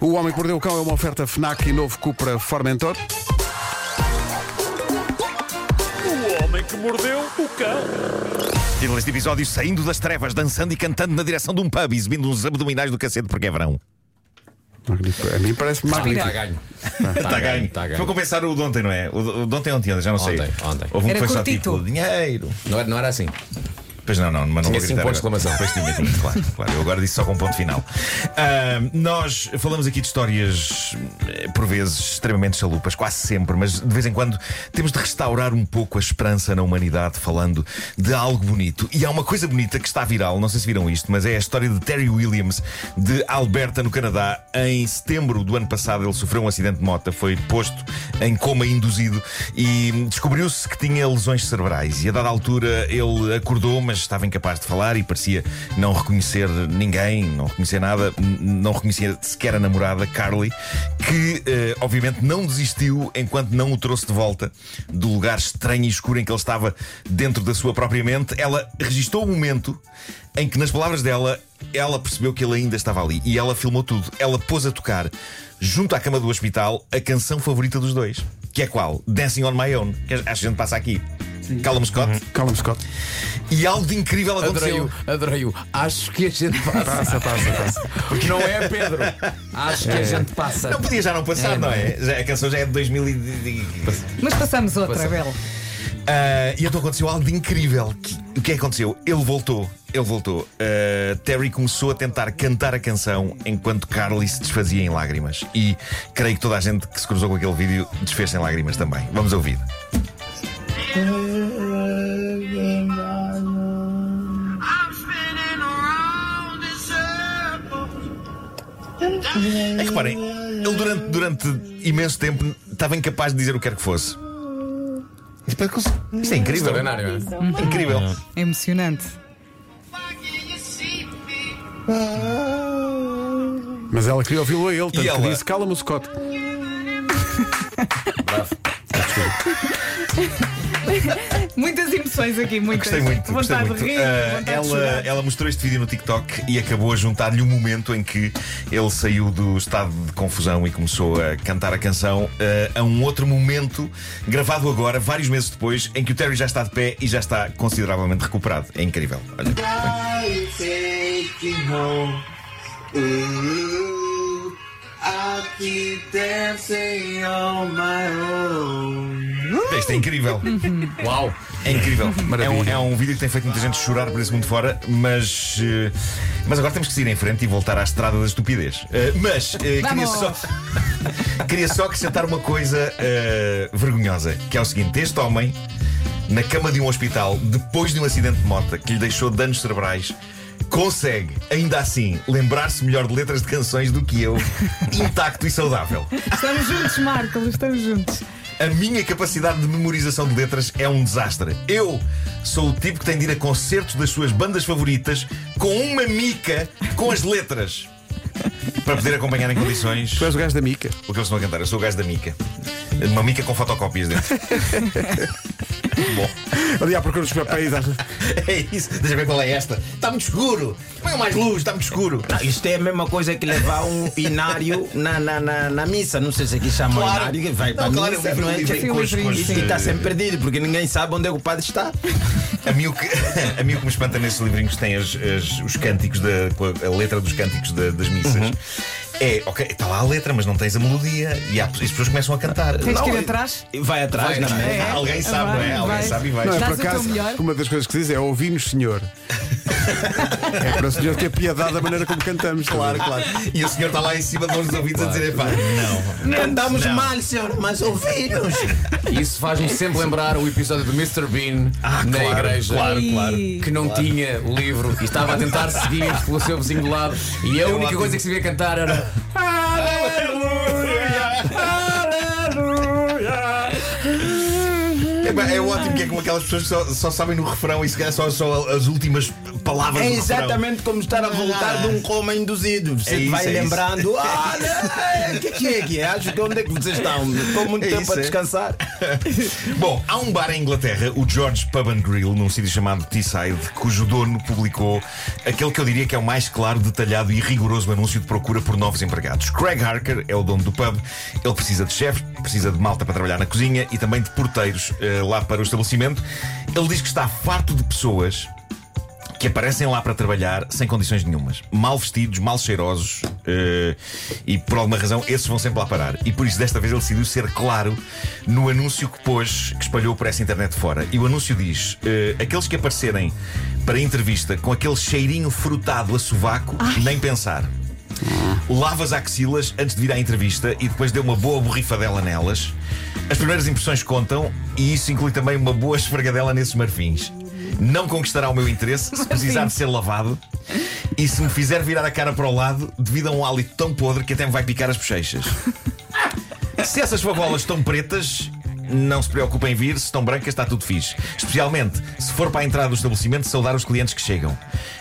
O Homem que Mordeu o Cão é uma oferta FNAC e novo Cupra Formentor. O homem que mordeu o cão. Título deste episódio: Saindo das trevas, dançando e cantando na direção de um pub, exibindo uns abdominais do cacete porque é verão. A mim parece magnífico. Está ganho. Está ganho. Está Vou ganho. compensar o de ontem, não é? O de ontem ontem, já não sei. Ontem, ontem. Houve um que Era foi só curtito. tipo dinheiro. Não era, não era assim. Pois não, não, mas não Tinha vou gritar exclamação. Pois tinha, tinha, claro, claro. Eu agora disse só com um ponto final. Ah, nós falamos aqui de histórias, eh, por vezes, extremamente chalupas, quase sempre, mas de vez em quando temos de restaurar um pouco a esperança na humanidade falando de algo bonito. E há uma coisa bonita que está viral, não sei se viram isto, mas é a história de Terry Williams, de Alberta, no Canadá. Em setembro do ano passado, ele sofreu um acidente de moto, foi posto em coma induzido e descobriu-se que tinha lesões cerebrais. E a dada altura ele acordou, mas estava incapaz de falar e parecia não reconhecer ninguém, não reconhecer nada, não reconhecia sequer a namorada, Carly, que eh, obviamente não desistiu enquanto não o trouxe de volta do lugar estranho e escuro em que ele estava dentro da sua própria mente. Ela registou o momento em que, nas palavras dela, ela percebeu que ele ainda estava ali e ela filmou tudo. Ela pôs a tocar, junto à cama do hospital, a canção favorita dos dois. Que é qual? Dancing on My Own. Que acho que a gente passa aqui. Callum Scott. Callum Scott. E algo de incrível aconteceu. Adorei-o, adorei-o. Acho que a gente passa. Passa, passa, passa. Porque não é, Pedro. Acho que a gente passa. Não podia já não passar, É, não não é? Já- a canção já é de 2000 e... Mas passamos outra, Passa. Ah, e então aconteceu algo de incrível. O que é que aconteceu? Ele voltou. Ele voltou. Ah, Terry começou a tentar cantar a canção enquanto Carly se desfazia em lágrimas. E creio que toda a gente que se cruzou com aquele vídeo desfez-se em lágrimas também. Vamos ouvir. É que reparem, ele durante, durante imenso tempo estava incapaz de dizer o que quer que fosse. Isto é incrível. Extraordinário, é? Incrível. É emocionante. Mas ela queria ouvi-lo a ele, tanto E que ela? disse Callum Scott. Muitas emoções aqui, muitas. Gostei muito, gostei vontade muito. de rir, vontade de ela, ela mostrou este vídeo no TikTok e acabou a juntar-lhe o momento em que ele saiu do estado de confusão e começou a cantar a canção ah, a um outro momento gravado agora, vários meses depois, em que o Terry já está de pé e já está consideravelmente recuperado. É incrível. Olha. Keep dancing on my own. Isto é incrível. Uau! É incrível. É um, é um vídeo que tem feito muita gente chorar por esse mundo fora, mas. eh, mas agora temos que seguir em frente e voltar à estrada da estupidez. Eh, mas eh, queria Vamos. só. queria só acrescentar uma coisa eh, vergonhosa, que é o seguinte: este homem, na cama de um hospital, depois de um acidente de moto que lhe deixou danos cerebrais. Consegue, ainda assim, lembrar-se melhor de letras de canções do que eu, intacto e saudável. Estamos juntos, Marco, estamos juntos. A minha capacidade de memorização de letras é um desastre. Eu sou o tipo que tem de ir a concertos das suas bandas favoritas com uma mica com as letras. Para poder acompanhar em condições Tu és o gajo da Mica. o que eles estão a cantar. Eu sou o gajo da mica. Uma mica com fotocópias dentro. Bom, Ali à procura dos papéis. é isso. Deixa eu ver qual é esta. Está muito escuro. Põe mais luz, está muito escuro. Ah, Isto é a mesma coisa que levar um inário na, na, na, na missa. Não sei se aqui chama Claro. inário, que vai Não, para a claro, missa, não é? livrinho Sim, com um os- livrinho, com os, sim. E está eh, sempre perdido, porque ninguém sabe onde é que o padre está. A mim, o que, a mim o que me espanta nesses livrinhos que têm as- as- os cânticos, da, com a, a letra dos cânticos da- das missas Uhum. É, ok, está lá a letra, mas não tens a melodia e, há, e as pessoas começam a cantar. Tens Não, que ir é- atrás? Vai atrás Vai atrás. mesa. É. Alguém sabe, Vai, não é? Alguém vai. sabe e vai. Não, é por acaso, uma das coisas que se diz é ouvimos, senhor. é para o senhor ter piedade da maneira como cantamos. Claro, claro. E o senhor está lá em cima de uns ouvidos a dizer: pá, não. Cantamos Não. mal, senhor, mas ouvimos. Isso faz-me sempre lembrar o episódio do Mr. Bean Ah, na claro, igreja. claro, claro. Que não tinha o livro e estava a tentar seguir pelo seu vizinho do lado. E a única coisa que sabia cantar era. É, é ótimo que é como aquelas pessoas que só, só sabem no refrão e se calhar só, só as últimas palavras É exatamente como estar a voltar de um coma induzido. Você É isso, vai é lembrando, ah, não, o que, que é que é? Acho que onde é que vocês estão? Estou muito É tempo isso, a é. descansar. Bom, há um bar em Inglaterra, o George Pub and Grill, num sítio chamado Teesside, cujo dono publicou aquele que eu diria que é o mais claro, detalhado e rigoroso anúncio de procura por novos empregados. Craig Harker é o dono do pub, ele precisa de chefes, precisa de malta para trabalhar na cozinha e também de porteiros eh, lá para o estabelecimento. Ele diz que está farto de pessoas que aparecem lá para trabalhar sem condições nenhumas. Mal vestidos, mal cheirosos eh, e por alguma razão esses vão sempre lá parar. E por isso desta vez ele decidiu ser claro no anúncio que pôs, que espalhou por essa internet fora. E o anúncio diz: eh, aqueles que aparecerem para a entrevista com aquele cheirinho frutado a sovaco, nem pensar. Lava as axilas antes de vir à entrevista e depois dê uma boa borrifadela nelas. As primeiras impressões contam e isso inclui também uma boa esfregadela nesses marfins. Não conquistará o meu interesse se precisar de ser lavado e se me fizer virar a cara para o lado devido a um hálito tão podre que até me vai picar as bochechas. Se essas favolas estão pretas, não se preocupem em vir, se estão brancas está tudo fixe. Especialmente se for para a entrada do estabelecimento saudar os clientes que chegam.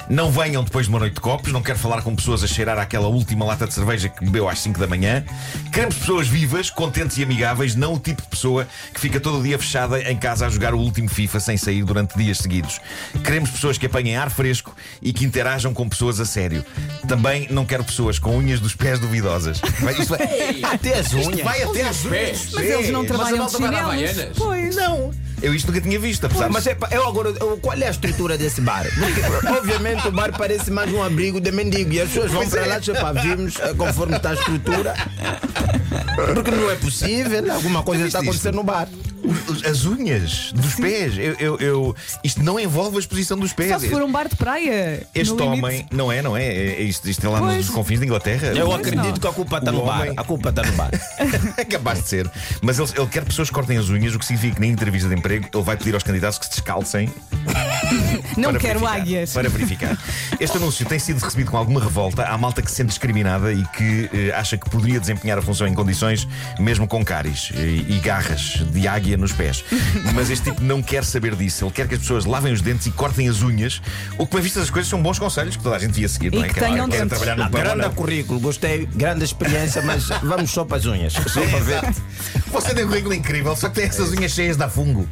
Não venham depois de uma noite de copos, não quero falar com pessoas a cheirar àquela última lata de cerveja que bebeu às 5 da manhã. Queremos pessoas vivas, contentes e amigáveis, não o tipo de pessoa que fica todo o dia fechada em casa a jogar o último FIFA sem sair durante dias seguidos. Queremos pessoas que apanhem ar fresco e que interajam com pessoas a sério. Também não quero pessoas com unhas dos pés duvidosas. Vai- Até as unhas. vai até às Pés. Mas eles não trabalham de. Havaianas. Pois. Não, eu isto nunca tinha visto, apesar Mas é, pá, eu agora, eu- qual é a estrutura desse bar? Porque, obviamente, o bar parece mais um abrigo de mendigo e as pessoas vão para lá só para virmos eh, conforme está a estrutura. Porque não é possível, alguma coisa está Viste isto? acontecendo no bar. As unhas dos pés. Eu, eu- eu- isto não envolve a exposição dos pés. Só se for um bar de praia. Este homem, não é, não é? é, é isto, isto é lá Pois. nos confins da Inglaterra. Eu Pois acredito não. que a culpa está O no bar. A culpa está no bar. é capaz de ser. Mas ele, ele quer pessoas que cortem as unhas, o que significa que na entrevista de emprego ele vai pedir aos candidatos que se descalcem. Não para quero verificar, águias. Para verificar. Este anúncio tem sido recebido com alguma revolta. Há malta que se sente discriminada e que eh, acha que poderia desempenhar a função em condições, mesmo com cáries e, e garras de águia nos pés. Mas este tipo não quer saber disso. Ele quer que as pessoas lavem os dentes e cortem as unhas. O que, bem vistas as coisas, são bons conselhos que toda a gente devia seguir. E não é? que Quer- tenham quer dentes. trabalhar no Ah, pão ou grande não. currículo, gostei, grande experiência, mas vamos só para as unhas. Só para ver. Você tem um currículo incrível, só que tem essas unhas cheias de fungo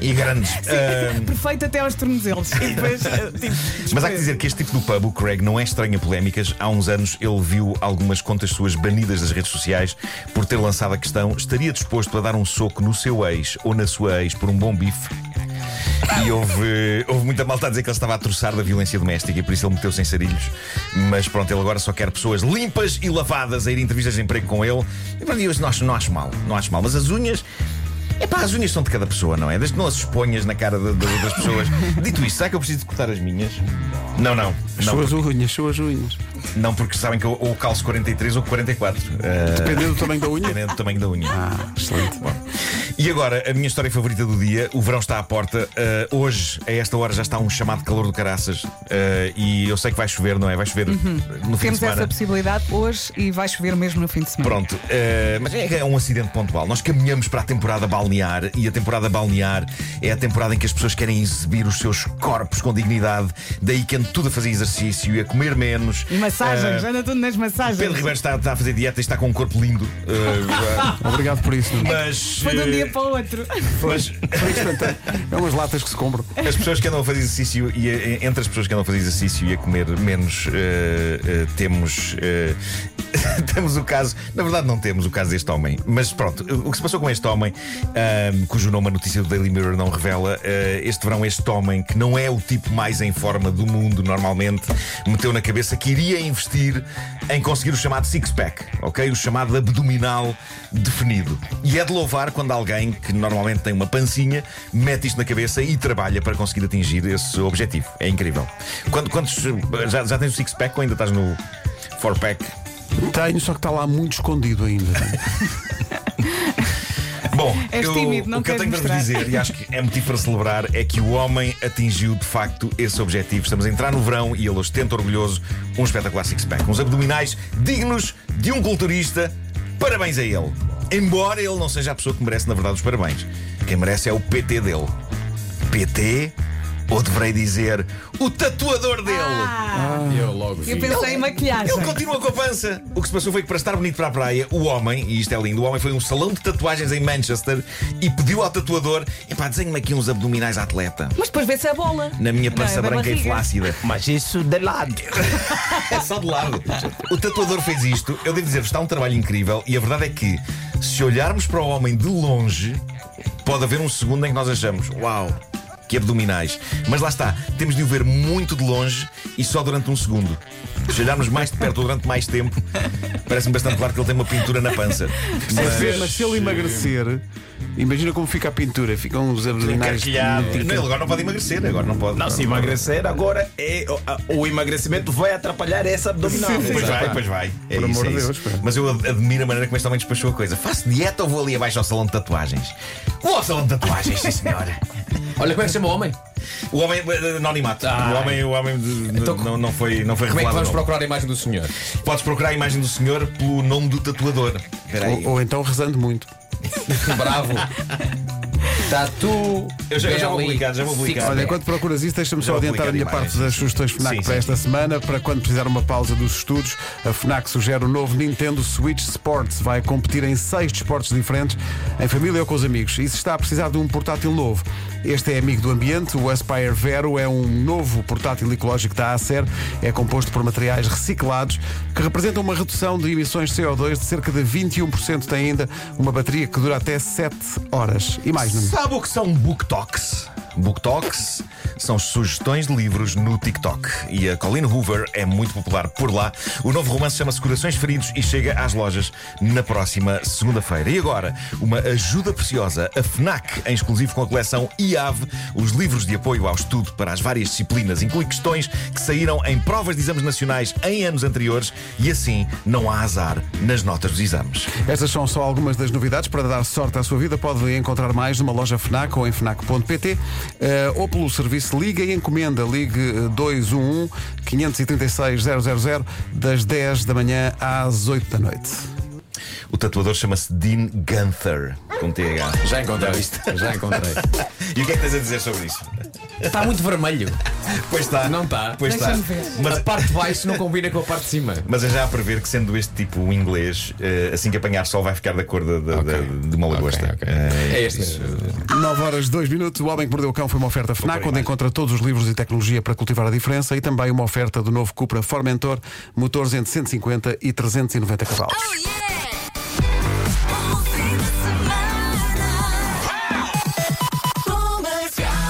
e grandes. Ah, Perfeito até aos tornozelos. E depois, eh, tipo, Mas há que dizer que este tipo do pub, o Craig, não é estranho a polémicas. Há uns anos ele viu algumas contas suas banidas das redes sociais por ter lançado a questão: estaria disposto a dar um soco no seu ex ou na sua ex por um bom bife? E houve, houve muita malta a dizer que ele estava a troçar da violência doméstica e por isso ele meteu-se em sarilhos. Mas pronto, ele agora só quer pessoas limpas e lavadas a ir a entrevistas de emprego com ele. E pronto, eu não acho, não acho mal, não acho mal. Mas as unhas. Epá, as unhas são de cada pessoa, não é? Desde que não as exponhas na cara de- de- das pessoas. Dito isso, será que eu preciso de cortar as minhas? Não, não. Não, suas porque, unhas, suas unhas. não porque sabem que eu ou calço 43 ou 44. Uh, Dependendo do tamanho da unha. Dependendo do tamanho da unha. Ah, excelente. E agora, a minha história favorita do dia: o verão está à porta. Uh, hoje, a esta hora, já está um chamado calor do caraças. Uh, e eu sei que vai chover, não é? Vai chover no fim de Uhum. temos semana. essa possibilidade hoje e vai chover mesmo no fim de semana. Pronto, eh, mas é, é um acidente pontual. Nós caminhamos para a temporada balnear e a temporada balnear é a temporada em que as pessoas querem exibir os seus corpos com dignidade. Daí que ando tudo a fazer exercício e a comer menos. E massagens, Eh, anda tudo nas massagens. Pedro Ribeiro está, está a fazer dieta e está com um corpo lindo. Obrigado por isso. Mas, Foi de um eh, dia para o outro. instantâneo. É umas latas que se compram. as pessoas que andam a fazer exercício e entre as pessoas que andam a fazer exercício e a comer menos eh, eh, temos eh, temos o caso na verdade não temos o caso deste homem mas pronto o que se passou com este homem cujo nome a notícia do Daily Mirror não revela eh, este verão este homem que não é o tipo mais em forma do mundo normalmente meteu na cabeça que iria investir em conseguir o chamado six pack ok o chamado abdominal definido e é de louvar quando alguém que normalmente tem uma pancinha mete isto na cabeça e trabalha para conseguir atingir esse objetivo. É incrível. Quantos, já, já tens o six pack ou ainda estás no four pack? Tenho, só que está lá muito escondido ainda. Bom, És eu- tímido, não o que eu tenho para vos dizer, e acho que é motivo para celebrar, é que o homem atingiu de facto esse objetivo. Estamos a entrar no verão e ele ostenta orgulhoso um espetacular six-pack. Uns abdominais dignos de um culturista. Parabéns a ele. Embora ele não seja a pessoa que merece, na verdade, os parabéns. Quem merece é o PT dele. PT Ou deverei dizer o tatuador dele? Eu logo vi. Eu pensei em maquilhagem. Ele continua com a pança. O que se passou foi que, para estar bonito para a praia, o homem, e isto é lindo, o homem foi a um salão de tatuagens em Manchester e pediu ao tatuador: epá, desenhe-me aqui uns abdominais à atleta. Mas depois vê-se a bola. Na minha Não, pança é da branca e flácida. Mas isso de lado. É só de lado. O tatuador fez isto. Eu devo dizer-vos, está um trabalho incrível. E a verdade é que, se olharmos para o homem de longe, pode haver um segundo em que nós achamos: Uau, que abdominais. Mas lá está, temos de o ver muito de longe e só durante um segundo. Se olharmos mais de perto ou durante mais tempo, parece-me bastante claro que ele tem uma pintura na pança. Mas, mas se ele emagrecer, imagina como fica a pintura. Ficam uns abdominais. Não, ele agora não pode emagrecer, agora não pode. Não, se emagrecer agora, é, o, o emagrecimento vai atrapalhar essa abdominal. Pois vai, pois vai. É Por isso, amor é de. Deus. Mas eu ad- admiro a maneira como este homem despachou a coisa. Faço dieta ou vou ali abaixo ao salão de tatuagens? Vou ao salão de tatuagens, sim senhora. Olha como é que chama o homem? O homem eh, anonimato. Ai. O homem, o homem de- de- Então, não, não foi, não foi Como é que vamos procurar a imagem do senhor? Podes procurar a imagem do senhor pelo nome do tatuador. Ou, ou então rezando muito. Bravo. Tatu. Eu já- eu já vou publicar, já vou publicar. Olha, enquanto procuras isso, deixa-me só adiantar a minha parte das sugestões FNAC Sim, para sim. esta semana. Para quando precisar uma pausa dos estudos, a FNAC sugere o novo Nintendo Switch Sports. Vai competir em seis desportos diferentes, em família ou com os amigos. E se está a precisar de um portátil novo, este é amigo do ambiente. O Aspire Vero é um novo portátil ecológico da Acer. É composto por materiais reciclados que representam uma redução de emissões de CO2 de cerca de 21%. Tem ainda uma bateria que dura até 7 horas. E mais, Nuno? Sabe o que são book talks? Book talks são sugestões de livros no TikTok. E a Colleen Hoover é muito popular por lá. O novo romance chama-se Corações Feridos e chega às lojas na próxima segunda-feira. E agora, uma ajuda preciosa, a FNAC, em exclusivo com a coleção IAV, os livros de apoio ao estudo para as várias disciplinas, inclui questões que saíram em provas de exames nacionais em anos anteriores e assim não há azar nas notas dos exames. Estas são só algumas das novidades para dar sorte à sua vida. Pode encontrar mais numa loja FNAC ou em FNAC.pt eh, ou pelo serviço Liga e Encomenda. Ligue eh, 211 536 000 das 10 da manhã às 8 da noite. O tatuador chama-se Dean Gunther, com TH. Já encontrei isto. Já encontrei. E o que é que tens a dizer sobre isso? Está muito vermelho. Pois está. Não está. Pois está. Mas, A parte de baixo não combina com a parte de cima. mas é já a prever que, sendo este tipo o inglês, eh, assim que apanhar sol, vai ficar da cor da- da- Ok. da- de uma lagosta. Ok, ok. Eh, É este mesmo. 9 horas 2 minutos. O Homem que Mordeu o Cão foi uma oferta FNAC, onde encontra todos os livros e tecnologia para cultivar a diferença e também uma oferta do novo Cupra Formentor, motores entre 150 e 390 cavalos. Oh yeah!